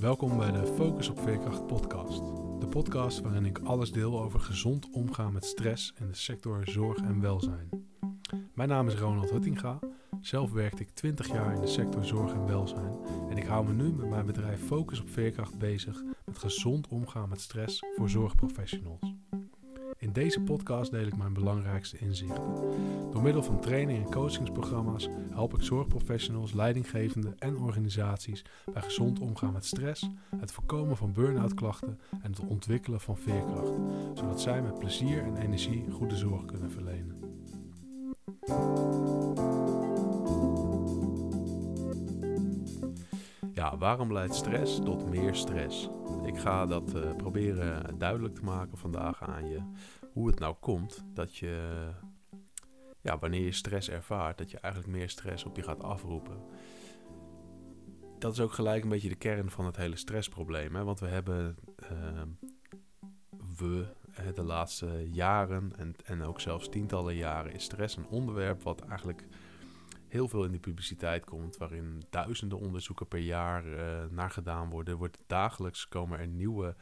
Welkom bij de Focus op Veerkracht podcast. De podcast waarin ik alles deel over gezond omgaan met stress in de sector zorg en welzijn. Mijn naam is Ronald Huttinga. Zelf werkte ik 20 jaar in de sector zorg en welzijn en ik hou me nu met mijn bedrijf Focus op Veerkracht bezig met gezond omgaan met stress voor zorgprofessionals. In deze podcast deel ik mijn belangrijkste inzichten. Door middel van training en coachingsprogramma's help ik zorgprofessionals, leidinggevenden en organisaties bij gezond omgaan met stress, het voorkomen van burn-out klachten en het ontwikkelen van veerkracht, zodat zij met plezier en energie goede zorg kunnen verlenen. Ja, waarom leidt stress tot meer stress? Ik ga dat uh, proberen duidelijk te maken vandaag aan je. Hoe het nou komt dat je, ja, wanneer je stress ervaart, dat je eigenlijk meer stress op je gaat afroepen. Dat is ook gelijk een beetje de kern van het hele stressprobleem. Hè? Want we hebben, uh, we, de laatste jaren en, en ook zelfs tientallen jaren, is stress een onderwerp wat eigenlijk heel veel in de publiciteit komt, waarin duizenden onderzoeken per jaar uh, naar gedaan worden. Wordt dagelijks komen er nieuwe,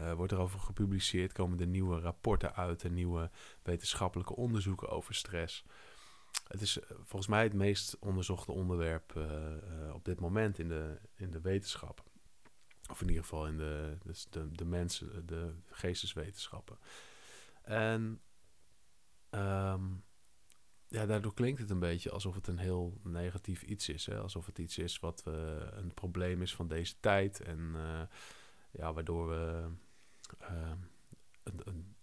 uh, wordt erover gepubliceerd, komen er nieuwe rapporten uit en nieuwe wetenschappelijke onderzoeken over stress. Het is eh, volgens mij het meest onderzochte onderwerp uh, op dit moment in de, in de wetenschap. Of in ieder geval in de, dus de, de mensen, de geesteswetenschappen. En um, ja, daardoor klinkt het een beetje alsof het een heel negatief iets is. Hè? Alsof het iets is wat een probleem is van deze tijd. En ja, waardoor we. Een,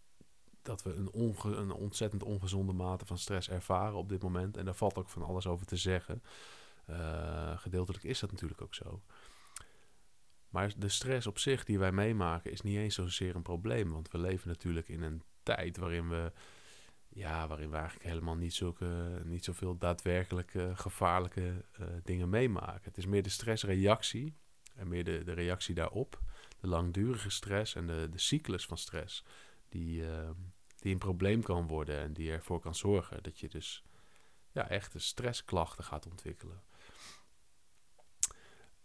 dat we een, onge, een ontzettend ongezonde mate van stress ervaren op dit moment. En daar valt ook van alles over te zeggen. gedeeltelijk is dat natuurlijk ook zo. Maar de stress op zich die wij meemaken is niet eens zozeer een probleem. Want we leven natuurlijk in een tijd waarin we ja, waarin we eigenlijk helemaal niet, zulke, niet zoveel daadwerkelijke gevaarlijke uh, dingen meemaken. Het is meer de stressreactie en meer de, de reactie daarop, de langdurige stress en de, de cyclus van stress, die, uh, die een probleem kan worden en die ervoor kan zorgen dat je dus ja, echte stressklachten gaat ontwikkelen.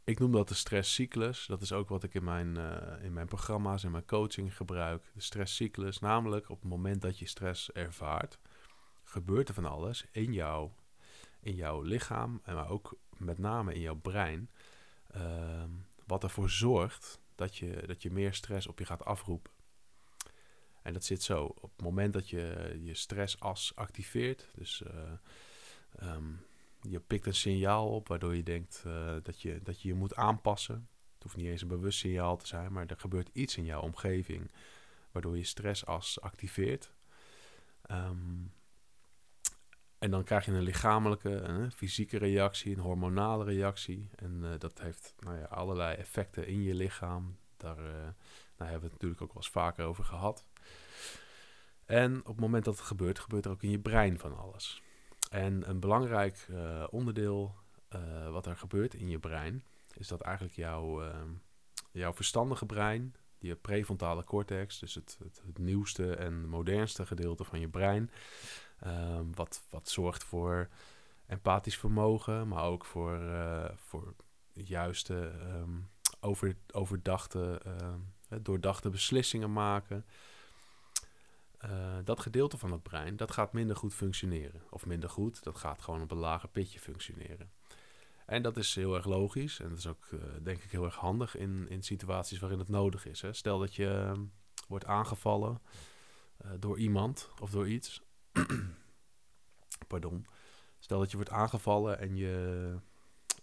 Ik noem dat de stresscyclus. Dat is ook wat ik in mijn, uh, in mijn programma's en mijn coaching gebruik. De stresscyclus, namelijk op het moment dat je stress ervaart, gebeurt er van alles in jou, in jouw lichaam, en maar ook met name in jouw brein. Uh, wat ervoor zorgt dat je, dat je meer stress op je gaat afroepen. En dat zit zo. Op het moment dat je je stressas activeert, dus uh, um, je pikt een signaal op waardoor je denkt uh, dat, je, dat je je moet aanpassen. Het hoeft niet eens een bewust signaal te zijn, maar er gebeurt iets in jouw omgeving waardoor je stressas activeert. Um, en dan krijg je een lichamelijke, fysieke reactie, een hormonale reactie. En uh, dat heeft nou ja, allerlei effecten in je lichaam. Daar uh, nou, hebben we het natuurlijk ook wel eens vaker over gehad. En op het moment dat het gebeurt, gebeurt er ook in je brein van alles. En een belangrijk uh, onderdeel wat er gebeurt in je brein, is dat eigenlijk jouw, uh, jouw verstandige brein, je prefrontale cortex, dus het, het, nieuwste en modernste gedeelte van je brein, ehm, wat, wat zorgt voor empathisch vermogen, maar ook voor, voor juiste, um, over, overdachte, doordachte beslissingen maken. Uh, dat gedeelte van het brein, dat gaat minder goed functioneren. Of minder goed, dat gaat gewoon op een lager pitje functioneren. En dat is heel erg logisch en dat is ook, uh, denk ik, heel erg handig in, in situaties waarin het nodig is. Hè. Stel dat je uh, wordt aangevallen door iemand of door iets. Pardon. Stel dat je wordt aangevallen en je,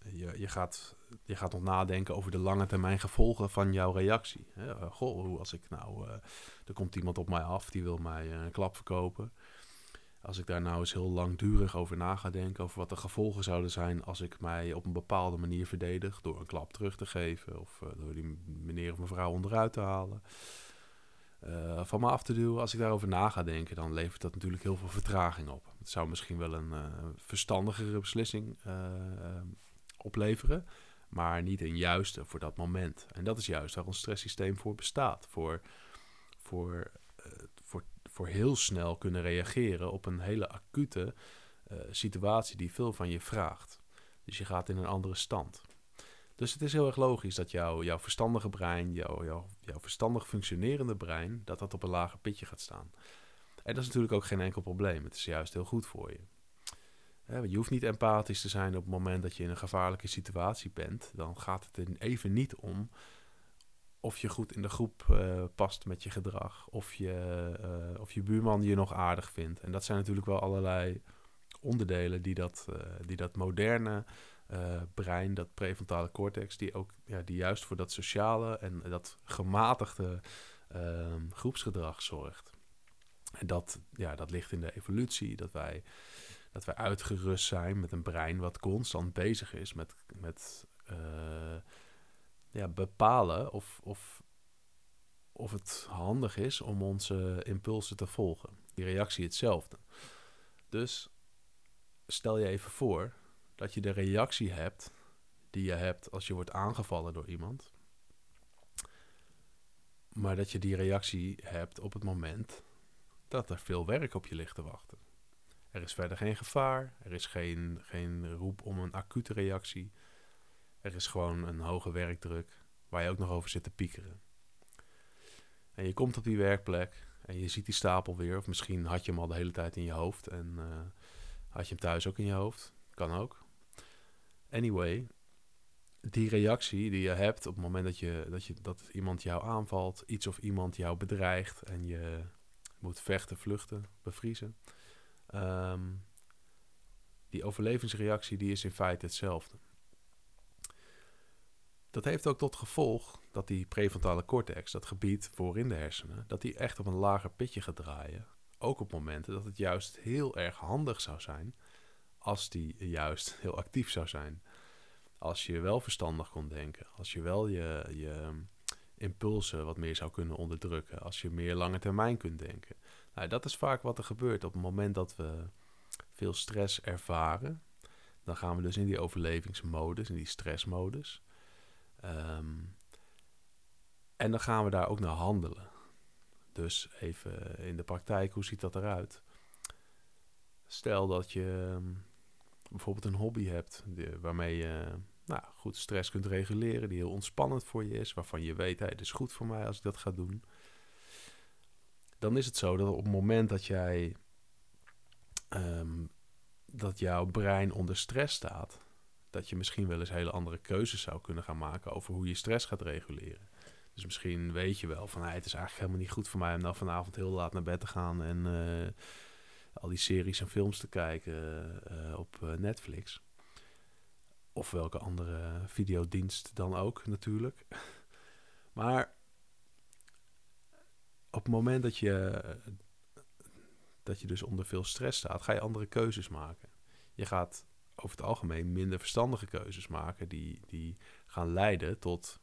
je, je, gaat, je gaat nog nadenken over de lange termijn gevolgen van jouw reactie. Hè? goh, hoe als ik nou, uh, er komt iemand op mij af die wil mij een klap verkopen. Als ik daar nou eens heel langdurig over na ga denken, over wat de gevolgen zouden zijn als ik mij op een bepaalde manier verdedig, door een klap terug te geven of door die meneer of mevrouw onderuit te halen. Uh, van me af te duwen. Als ik daarover na ga denken, dan levert dat natuurlijk heel veel vertraging op. Het zou misschien wel een uh, verstandigere beslissing opleveren, maar niet een juiste voor dat moment. En dat is juist waar ons stresssysteem voor bestaat. Voor, voor, voor, voor heel snel kunnen reageren op een hele acute situatie die veel van je vraagt. Dus je gaat in een andere stand. Dus het is heel erg logisch dat jouw jouw verstandige brein, jouw, jouw, jouw verstandig functionerende brein, dat dat op een lager pitje gaat staan. En dat is natuurlijk ook geen enkel probleem. Het is juist heel goed voor je. Je hoeft niet empathisch te zijn op het moment dat je in een gevaarlijke situatie bent. Dan gaat het er even niet om of je goed in de groep uh, past met je gedrag. Of je, uh, of je buurman je nog aardig vindt. En dat zijn natuurlijk wel allerlei onderdelen die dat, uh, die dat moderne brein, dat prefrontale cortex, die ook ja, die juist voor dat sociale en dat gematigde ehm, groepsgedrag zorgt. En dat, ja, dat ligt in de evolutie, dat wij, dat wij uitgerust zijn met een brein wat constant bezig is met, met ja, bepalen of, of, of het handig is om onze impulsen te volgen. Die reactie hetzelfde. Dus stel je even voor dat je de reactie hebt die je hebt als je wordt aangevallen door iemand. Maar dat je die reactie hebt op het moment dat er veel werk op je ligt te wachten. Er is verder geen gevaar, er is geen, geen roep om een acute reactie. Er is gewoon een hoge werkdruk waar je ook nog over zit te piekeren. En je komt op die werkplek en je ziet die stapel weer. Of misschien had je hem al de hele tijd in je hoofd en uh, had je hem thuis ook in je hoofd. Kan ook. Anyway, die reactie die je hebt op het moment dat, je, dat, je, dat iemand jou aanvalt, iets of iemand jou bedreigt en je moet vechten, vluchten, bevriezen. Um, die overlevingsreactie die is in feite hetzelfde. Dat heeft ook tot gevolg dat die prefrontale cortex, dat gebied voorin de hersenen, dat die echt op een lager pitje gaat draaien. Ook op momenten dat het juist heel erg handig zou zijn als die juist heel actief zou zijn. Als je wel verstandig kon denken, als je wel je, je impulsen wat meer zou kunnen onderdrukken, als je meer lange termijn kunt denken. Nou, dat is vaak wat er gebeurt op het moment dat we veel stress ervaren. Dan gaan we dus in die overlevingsmodus, in die stressmodus. Um, en dan gaan we daar ook naar handelen. Dus even in de praktijk, hoe ziet dat eruit? Stel dat je ehm, bijvoorbeeld een hobby hebt waarmee je nou, goed stress kunt reguleren, die heel ontspannend voor je is, waarvan je weet, hey, het is goed voor mij als ik dat ga doen. Dan is het zo dat op het moment dat jij um, dat jouw brein onder stress staat, dat je misschien wel eens hele andere keuzes zou kunnen gaan maken over hoe je stress gaat reguleren. Dus misschien weet je wel van hey, het is eigenlijk helemaal niet goed voor mij om dan vanavond heel laat naar bed te gaan en uh, al die series en films te kijken uh, op uh, Netflix. Of welke andere videodienst dan ook natuurlijk. maar op het moment dat je, dat je dus onder veel stress staat, ga je andere keuzes maken. Je gaat over het algemeen minder verstandige keuzes maken die, die gaan leiden tot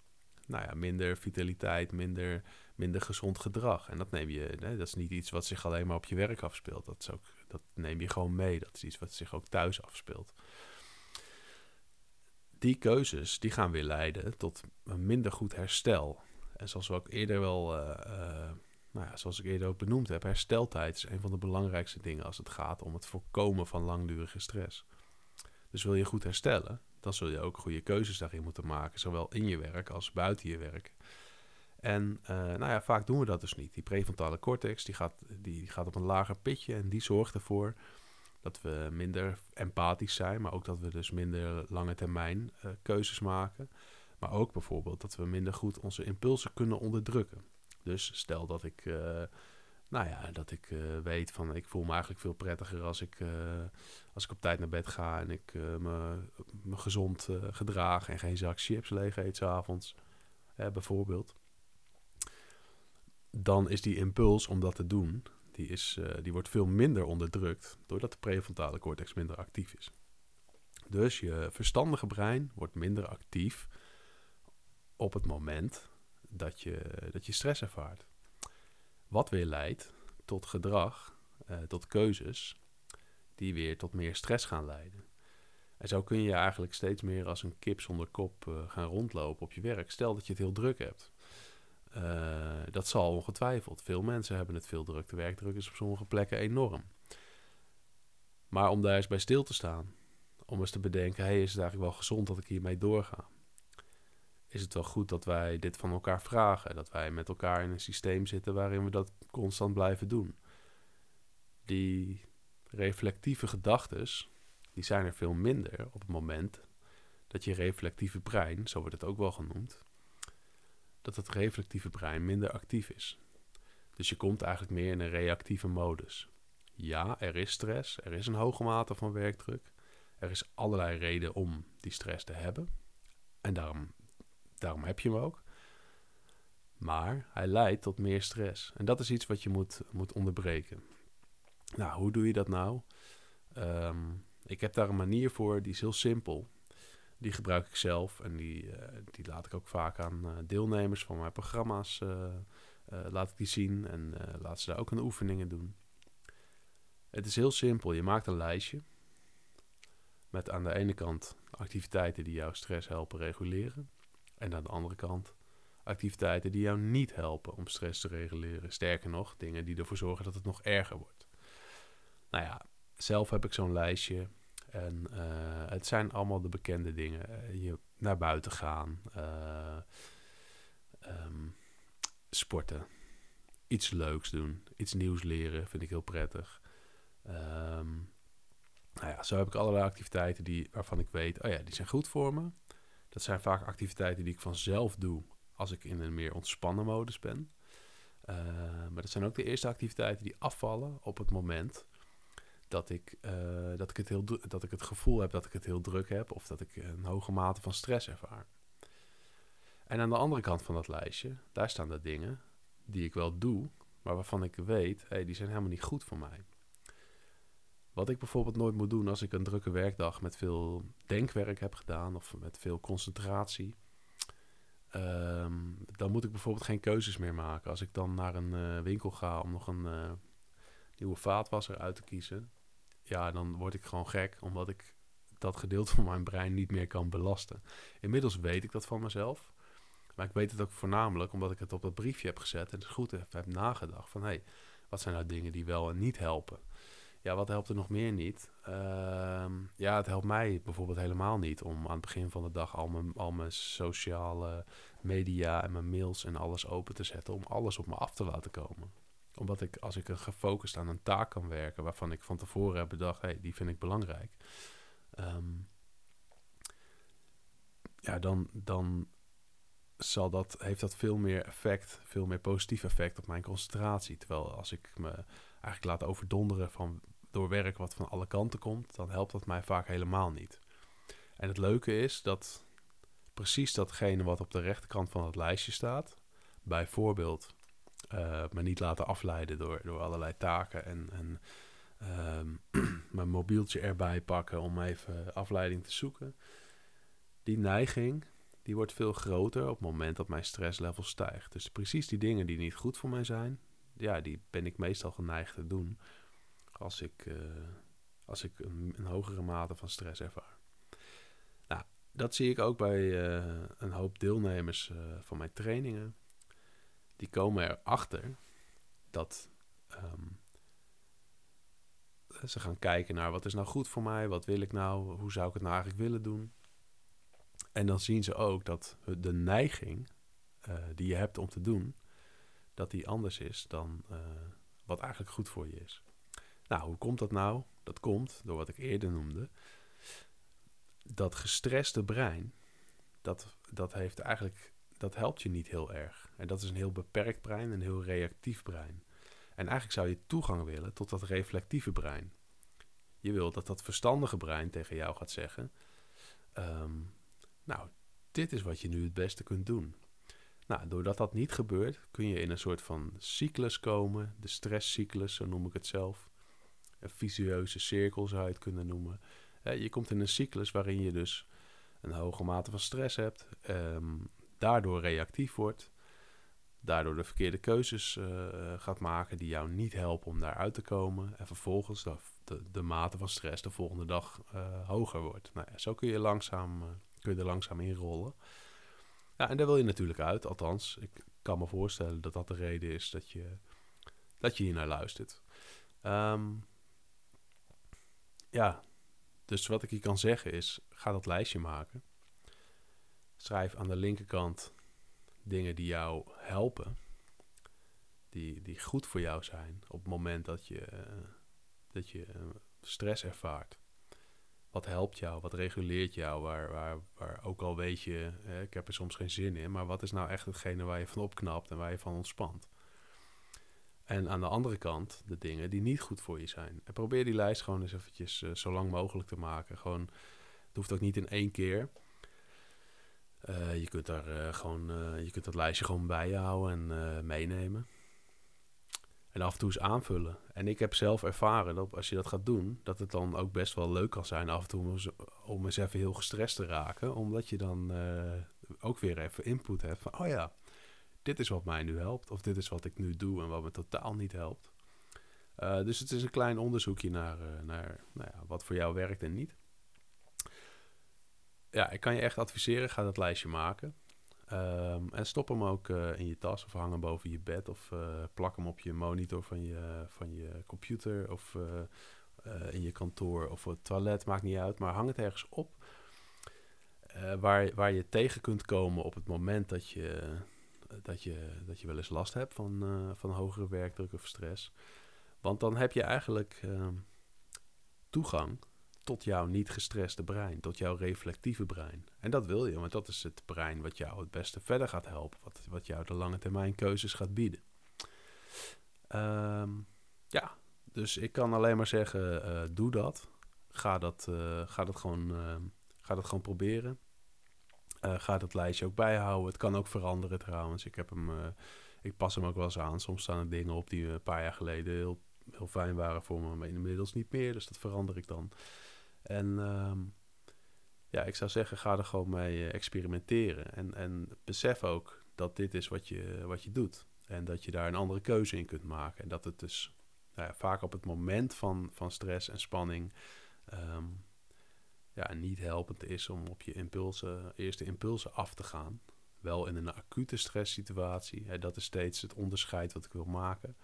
nou ja, minder vitaliteit, minder, minder gezond gedrag. En dat neem je, dat is niet iets wat zich alleen maar op je werk afspeelt. Dat, is ook, dat neem je gewoon mee. Dat is iets wat zich ook thuis afspeelt. Die keuzes die gaan weer leiden tot een minder goed herstel. En zoals we ook eerder wel, uh, uh, nou ja, zoals ik eerder ook benoemd heb, hersteltijd is een van de belangrijkste dingen als het gaat om het voorkomen van langdurige stress. Dus wil je goed herstellen, dan zul je ook goede keuzes daarin moeten maken, zowel in je werk als buiten je werk. En uh, nou ja, vaak doen we dat dus niet. Die prefrontale cortex die gaat, die gaat op een lager pitje en die zorgt ervoor dat we minder empathisch zijn, maar ook dat we dus minder lange termijn uh, keuzes maken. Maar ook bijvoorbeeld dat we minder goed onze impulsen kunnen onderdrukken. Dus stel dat ik uh, nou ja, dat ik weet van ik voel me eigenlijk veel prettiger als ik, als ik op tijd naar bed ga en ik me, gezond gedraag en geen zak chips leeg eet s'avonds, bijvoorbeeld. Dan is die impuls om dat te doen, die, is, die wordt veel minder onderdrukt doordat de prefrontale cortex minder actief is. Dus je verstandige brein wordt minder actief op het moment dat je, dat je stress ervaart. Wat weer leidt tot gedrag, uh, tot keuzes, die weer tot meer stress gaan leiden. En zo kun je eigenlijk steeds meer als een kip zonder kop uh, gaan rondlopen op je werk. Stel dat je het heel druk hebt. Uh, dat zal ongetwijfeld. Veel mensen hebben het veel druk. De werkdruk is op sommige plekken enorm. Maar om daar eens bij stil te staan. Om eens te bedenken, hey, is het eigenlijk wel gezond dat ik hiermee doorga? is het wel goed dat wij dit van elkaar vragen. Dat wij met elkaar in een systeem zitten waarin we dat constant blijven doen. Die reflectieve gedachten, die zijn er veel minder op het moment dat je reflectieve brein, zo wordt het ook wel genoemd, dat het reflectieve brein minder actief is. Dus je komt eigenlijk meer in een reactieve modus. Ja, er is stress, er is een hoge mate van werkdruk. Er is allerlei reden om die stress te hebben. En daarom, daarom heb je hem ook. Maar hij leidt tot meer stress. En dat is iets wat je moet, moet onderbreken. Nou, hoe doe je dat nou? Ehm, ik heb daar een manier voor, die is heel simpel. Die gebruik ik zelf en die, uh, die laat ik ook vaak aan uh, deelnemers van mijn programma's uh, laat ik die zien en laat ze daar ook een oefeningen doen. Het is heel simpel. Je maakt een lijstje met aan de ene kant activiteiten die jouw stress helpen reguleren en aan de andere kant activiteiten die jou niet helpen om stress te reguleren. Sterker nog, dingen die ervoor zorgen dat het nog erger wordt. Nou ja, zelf heb ik zo'n lijstje en uh, het zijn allemaal de bekende dingen. Uh, je naar buiten gaan, uh, um, sporten, iets leuks doen, iets nieuws leren, vind ik heel prettig. Um, nou ja, zo heb ik allerlei activiteiten die, waarvan ik weet, oh ja, die zijn goed voor me. Dat zijn vaak activiteiten die ik vanzelf doe als ik in een meer ontspannen modus ben. maar dat zijn ook de eerste activiteiten die afvallen op het moment dat ik, uh, dat, ik het heel, dat ik het gevoel heb dat ik het heel druk heb of dat ik een hoge mate van stress ervaar. En aan de andere kant van dat lijstje, daar staan de dingen die ik wel doe, maar waarvan ik weet, hey, die zijn helemaal niet goed voor mij. Wat ik bijvoorbeeld nooit moet doen als ik een drukke werkdag met veel denkwerk heb gedaan of met veel concentratie. Um, dan moet ik bijvoorbeeld geen keuzes meer maken. Als ik dan naar een uh, winkel ga om nog een uh, nieuwe vaatwasser uit te kiezen, ja, dan word ik gewoon gek, omdat ik dat gedeelte van mijn brein niet meer kan belasten. Inmiddels weet ik dat van mezelf. Maar ik weet het ook voornamelijk omdat ik het op dat briefje heb gezet en het goed heb, nagedacht van hé, hey, wat zijn nou dingen die wel en niet helpen? Ja, wat helpt er nog meer niet? Uh, ja, het helpt mij bijvoorbeeld helemaal niet om aan het begin van de dag al mijn, al mijn sociale media en mijn mails en alles open te zetten om alles op me af te laten komen omdat ik, als ik gefocust aan een taak kan werken waarvan ik van tevoren heb bedacht, hey, die vind ik belangrijk. Um, ja, dan, dan zal dat, heeft dat veel meer effect, veel meer positief effect op mijn concentratie. Terwijl als ik me eigenlijk laat overdonderen van, door werk wat van alle kanten komt, dan helpt dat mij vaak helemaal niet. En het leuke is dat precies datgene wat op de rechterkant van het lijstje staat, bijvoorbeeld uh, me niet laten afleiden door, door allerlei taken. En, en uh, mijn mobieltje erbij pakken om even afleiding te zoeken. Die neiging, die wordt veel groter op het moment dat mijn stresslevel stijgt. Dus precies die dingen die niet goed voor mij zijn, ja, die ben ik meestal geneigd te doen als ik, uh, als ik een, hogere mate van stress ervaar. Nou, dat zie ik ook bij uh, een hoop deelnemers van mijn trainingen die komen erachter dat um, ze gaan kijken naar wat is nou goed voor mij, wat wil ik nou, hoe zou ik het nou eigenlijk willen doen. En dan zien ze ook dat de neiging uh, die je hebt om te doen, dat die anders is dan uh, wat eigenlijk goed voor je is. Nou, hoe komt dat nou? Dat komt door wat ik eerder noemde. Dat gestreste brein, dat, dat heeft eigenlijk dat helpt je niet heel erg. En dat is een heel beperkt brein, een heel reactief brein. En eigenlijk zou je toegang willen tot dat reflectieve brein. Je wil dat dat verstandige brein tegen jou gaat zeggen: um, Nou, dit is wat je nu het beste kunt doen. Nou, doordat dat niet gebeurt, kun je in een soort van cyclus komen, de stresscyclus, zo noem ik het zelf. Een visueuze cirkel zou je het kunnen noemen. Je komt in een cyclus waarin je dus een hoge mate van stress hebt, um, daardoor reactief wordt, daardoor de verkeerde keuzes uh, gaat maken die jou niet helpen om daaruit te komen. En vervolgens de, de, mate van stress de volgende dag uh, hoger wordt. Nou zo kun je, langzaam, kun je er langzaam in rollen. Ja, en daar wil je natuurlijk uit. Althans, ik kan me voorstellen dat dat de reden is dat je, dat je hier naar luistert. Um, ja, dus wat ik hier kan zeggen is, ga dat lijstje maken. Schrijf aan de linkerkant dingen die jou helpen, die, die goed voor jou zijn op het moment dat je, dat je stress ervaart. Wat helpt jou? Wat reguleert jou? Waar, waar, waar ook al weet je, ik heb er soms geen zin in, maar wat is nou echt hetgene waar je van opknapt en waar je van ontspant? En aan de andere kant de dingen die niet goed voor je zijn. En probeer die lijst gewoon eens eventjes uh, zo lang mogelijk te maken. Gewoon, het hoeft ook niet in één keer. Uh, je kunt daar uh, gewoon, je kunt dat lijstje gewoon bij je houden en meenemen. En af en toe eens aanvullen. En ik heb zelf ervaren dat als je dat gaat doen, dat het dan ook best wel leuk kan zijn af en toe om eens even heel gestrest te raken. Omdat je dan ook weer even input hebt van, oh ja, dit is wat mij nu helpt. Of dit is wat ik nu doe en wat me totaal niet helpt. Uh, dus het is een klein onderzoekje naar, uh, naar nou ja, wat voor jou werkt en niet. Ja, ik kan je echt adviseren, ga dat lijstje maken. Um, en stop hem ook uh, in je tas of hang hem boven je bed of plak hem op je monitor van je, van je computer of in je kantoor of het toilet, maakt niet uit. Maar hang het ergens op waar, waar je tegen kunt komen op het moment dat je, dat je, dat je wel eens last hebt van, van hogere werkdruk of stress. Want dan heb je eigenlijk uh, toegang tot jouw niet gestreste brein, tot jouw reflectieve brein. En dat wil je, want dat is het brein wat jou het beste verder gaat helpen, wat, wat jou de lange termijn keuzes gaat bieden. Um, ja, dus ik kan alleen maar zeggen, uh, doe dat. Ga dat, uh, ga dat, gewoon, uh, ga dat gewoon proberen. Uh, ga dat lijstje ook bijhouden. Het kan ook veranderen trouwens. Ik, heb hem, ik pas hem ook wel eens aan. Soms staan er dingen op die een paar jaar geleden heel, heel fijn waren voor me, maar inmiddels niet meer. Dus dat verander ik dan. En um, ja, ik zou zeggen, ga er gewoon mee uh, experimenteren. En, en besef ook dat dit is wat je, wat je doet. En dat je daar een andere keuze in kunt maken. En dat het dus nou ja, vaak op het moment van, van stress en spanning... Um, ja, niet helpend is om op je impulsen, eerste impulsen af te gaan. Wel in een acute stresssituatie. Dat is steeds het onderscheid wat ik wil maken.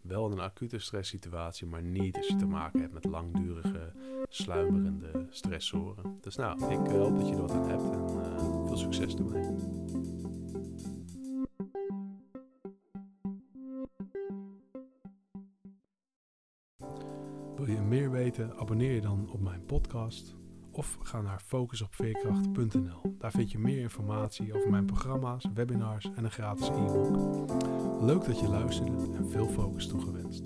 Wel in een acute stresssituatie, maar niet als je te maken hebt met langdurige, sluimerende stressoren. Dus nou, ik hoop dat je er wat aan hebt en uh, veel succes ermee. Wil je meer weten? Abonneer je dan op mijn podcast of ga naar focusopveerkracht.nl. Daar vind je meer informatie over mijn programma's, webinars en een gratis e-book. Leuk dat je luisterde en veel focus toegewenst.